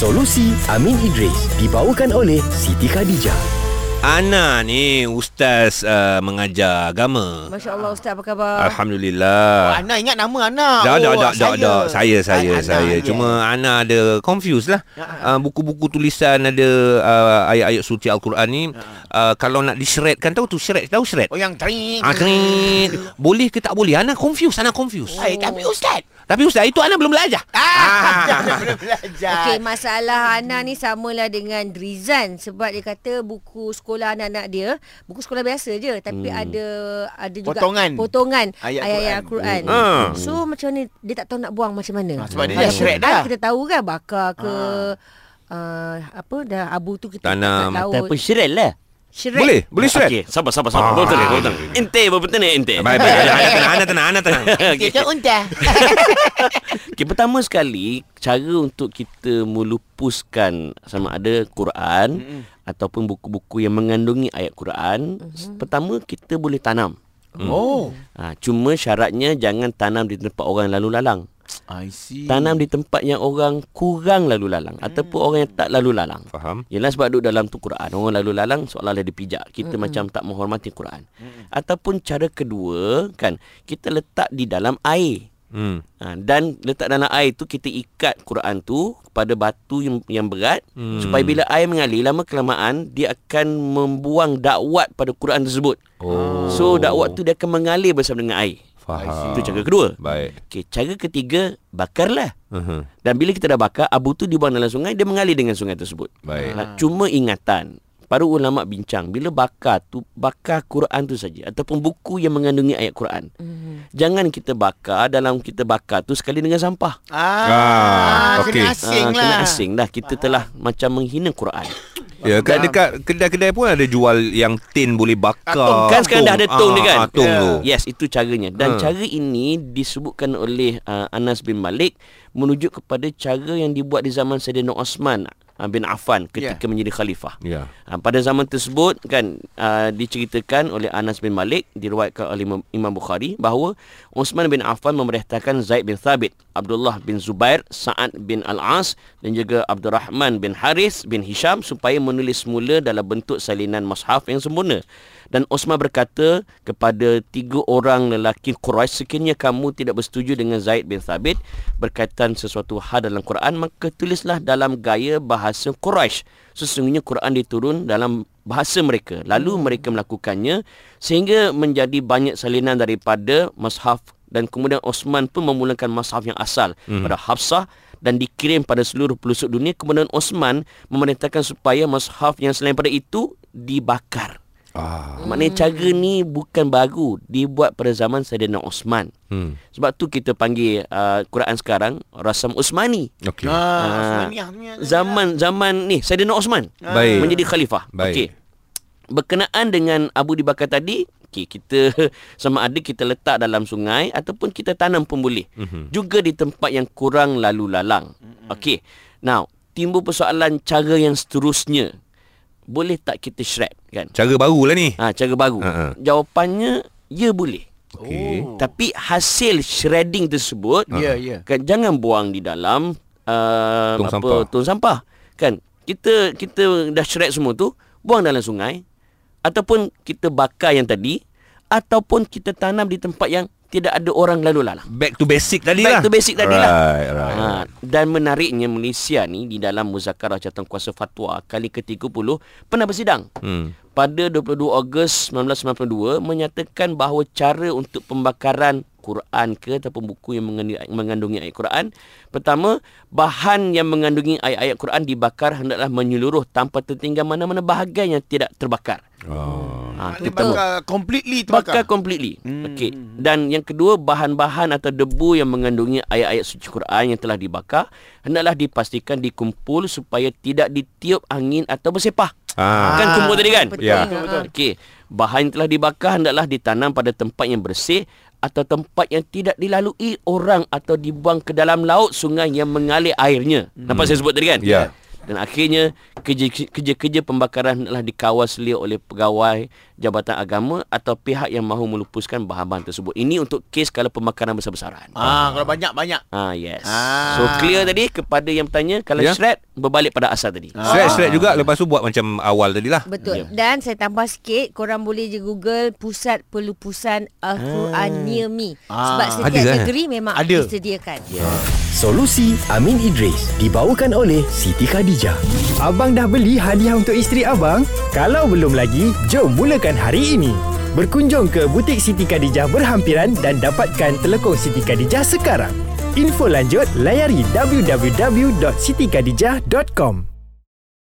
Solusi Amin Idris dibawakan oleh Siti Khadijah. Ana ni ustaz uh, mengajar agama. Masya Allah Ustaz apa khabar? Alhamdulillah. Oh, Ana ingat nama Ana. Dah, dah, oh, dah, dah, dah. Saya, saya, Ah, Ana, saya. ya. Cuma Ana ada confused lah. Uh, buku-buku tulisan ada uh, ayat-ayat suci Al-Quran ni. Uh, kalau nak disyaratkan, tahu tu syarat? Tahu syarat? Oh yang tering. Ah, kering. Boleh ke tak boleh? Ana confused, Ana confused. Eh, tapi ustaz. Tapi ustaz, itu Ana belum belajar. Ah, jangan belum belajar. Okey, masalah Ana ni samalah dengan Drizan sebab dia kata buku sekolah anak-anak dia, buku sekolah biasa je tapi hmm. ada ada juga Potongan. potongan Ayat ayat-ayat Al-Quran. Hmm. So macam ni dia tak tahu nak buang macam mana. Ah, sebab dia dah shred Quran dah. Kita tahu kan bakar ke uh, apa dah abu tu kita Tanam. tak tahu. Syirat lah Shred. Boleh? Boleh syarat? Okey, sabar sabar sabar. Ah. Betul ni, betul. Ente betul ni ente. Baik, baik. Ana tenang, Ana tenang, Ana tenang. Okey. Kita unta. Okey, pertama sekali cara untuk kita melupuskan sama ada Quran mm-hmm. ataupun buku-buku yang mengandungi ayat Quran, mm-hmm. pertama kita boleh tanam. Oh. Ha, cuma syaratnya jangan tanam di tempat orang lalu lalang. I see. Tanam di tempat yang orang kurang lalu lalang hmm. ataupun orang yang tak lalu lalang. Faham? Yalah sebab duduk dalam tu Quran Orang lalu lalang seolah-olah dia pijak Kita mm macam tak menghormati Quran mm Ataupun cara kedua kan Kita letak di dalam air Hmm. ha, Dan letak dalam air tu Kita ikat Quran tu Kepada batu yang, yang berat Hmm. Supaya bila air mengalir Lama kelamaan Dia akan membuang dakwat pada Quran tersebut Oh. So dakwat tu dia akan mengalir bersama dengan air Faham. Itu cara kedua Baik. Okey, cara ketiga Bakarlah Uh-huh. dan bila kita dah bakar, abu tu dibuang dalam sungai, dia mengalir dengan sungai tersebut. Baik. Ha, cuma ingatan, para ulama bincang, bila bakar tu, bakar Quran tu saja ataupun buku yang mengandungi ayat Quran. Mhm. Jangan kita bakar dalam kita bakar tu sekali dengan sampah. Ah, Ah, okey. kena asing Ah, lah. Kena asing dah. Kita telah macam menghina Quran. Ya, kat dekat kedai-kedai pun ada jual yang tin boleh bakar. Ah, tong. Kan sekarang dah ada tong dia kan? Ah, tong Ya. tu. Yes, itu caranya. Dan Ha. cara ini disebutkan oleh uh, Anas bin Malik menuju kepada cara yang dibuat di zaman Sayyidina Osman bin Affan ketika Ya. menjadi khalifah. Ya. Ha, pada zaman tersebut kan uh, diceritakan oleh Anas bin Malik diriwayatkan oleh Imam- Imam Bukhari bahawa Uthman bin Affan memerintahkan Zaid bin Thabit, Abdullah bin Zubair, Sa'ad bin Al-As dan juga Abdul Rahman bin Haris bin Hisham supaya menulis semula dalam bentuk salinan mushaf yang sempurna. Dan Osman berkata kepada tiga orang lelaki Quraisy sekiranya kamu tidak bersetuju dengan Zaid bin Thabit berkaitan sesuatu hal dalam Quran maka tulislah dalam gaya bahasa Quraisy. Sesungguhnya Quran diturun dalam bahasa mereka. Lalu mereka melakukannya sehingga menjadi banyak salinan daripada mushaf dan kemudian Osman pun memulakan mushaf yang asal hmm. pada Hafsah dan dikirim pada seluruh pelosok dunia kemudian Osman memerintahkan supaya mushaf yang selain pada itu dibakar. Ah. Maknanya cara ni bukan baru dibuat pada zaman Saidina Osman. Hmm. Sebab tu kita panggil uh, Quran sekarang Rasam Osmani. Okey. Ah, punya. Zaman zaman ni Saidina Osman Baik. menjadi khalifah. Baik. Okey. Berkenaan dengan Abu dibakar tadi, okey kita sama ada kita letak dalam sungai ataupun kita tanam pun boleh. Mhm. Juga di tempat yang kurang lalu lalang. Okey. Now, timbul persoalan cara yang seterusnya. Boleh tak kita shred kan? Cara barulah ni. Ha, cara baru. Ha. Jawapannya ya boleh. Okey. Oh. Tapi hasil shredding tersebut Ya, ya. kan jangan buang di dalam uh, Tong apa sampah. tong sampah. Kan kita kita dah shred semua tu buang dalam sungai ataupun kita bakar yang tadi ataupun kita tanam di tempat yang tidak ada orang lalu lalang. Back to basic tadi Back lah. to basic tadi lah. Right, right. Ha, dan menariknya Malaysia ni di dalam muzakarah Kuasa fatwa kali ke-30 pernah bersidang. Hmm. Pada 22 Ogos 1992 menyatakan bahawa cara untuk pembakaran Quran ke ataupun buku yang mengandungi ayat Quran pertama bahan yang mengandungi ayat-ayat Quran dibakar hendaklah menyeluruh tanpa tertinggal mana-mana bahagian yang tidak terbakar. Oh. Ha, Maknanya itu pertama. bakar completely Bakar terbakar. completely. Hmm. Hmm. Okey. Dan yang kedua bahan-bahan atau debu yang mengandungi ayat-ayat suci Quran yang telah dibakar hendaklah dipastikan dikumpul supaya tidak ditiup angin atau bersepah. Ah. Kan kumpul tadi kan? Betul. Ya. Betul. Okey. Bahan yang telah dibakar hendaklah ditanam pada tempat yang bersih atau tempat yang tidak dilalui orang atau dibuang ke dalam laut sungai yang mengalir airnya. Nampak saya sebut tadi kan? Ya. Dan akhirnya kerja- kerja-kerja pembakaran hendaklah dikawal selia oleh pegawai jabatan agama atau pihak yang mahu melupuskan bahan-bahan tersebut. Ini untuk kes kalau pemakaran besar-besaran. Ah, kalau banyak-banyak. Ah yes. Ah. So clear tadi kepada yang bertanya kalau Ya. shred berbalik pada asal tadi. Ah. Shred-shred juga Lepas tu buat macam awal tadi lah Betul. Ya. Dan saya tambah sikit, korang boleh je Google pusat pelupusan Al-Quran near me. Sebab Ah. setiap Ada, eh? negeri memang Ada. disediakan. Solusi Amin Idris dibawakan oleh Siti Khadijah. Abang dah beli hadiah untuk isteri abang? Kalau belum lagi, jom mulakan hari ini. Berkunjung ke butik Siti Khadijah berhampiran dan dapatkan telekong Siti Khadijah sekarang. Info lanjut layari www.sitikadijah.com.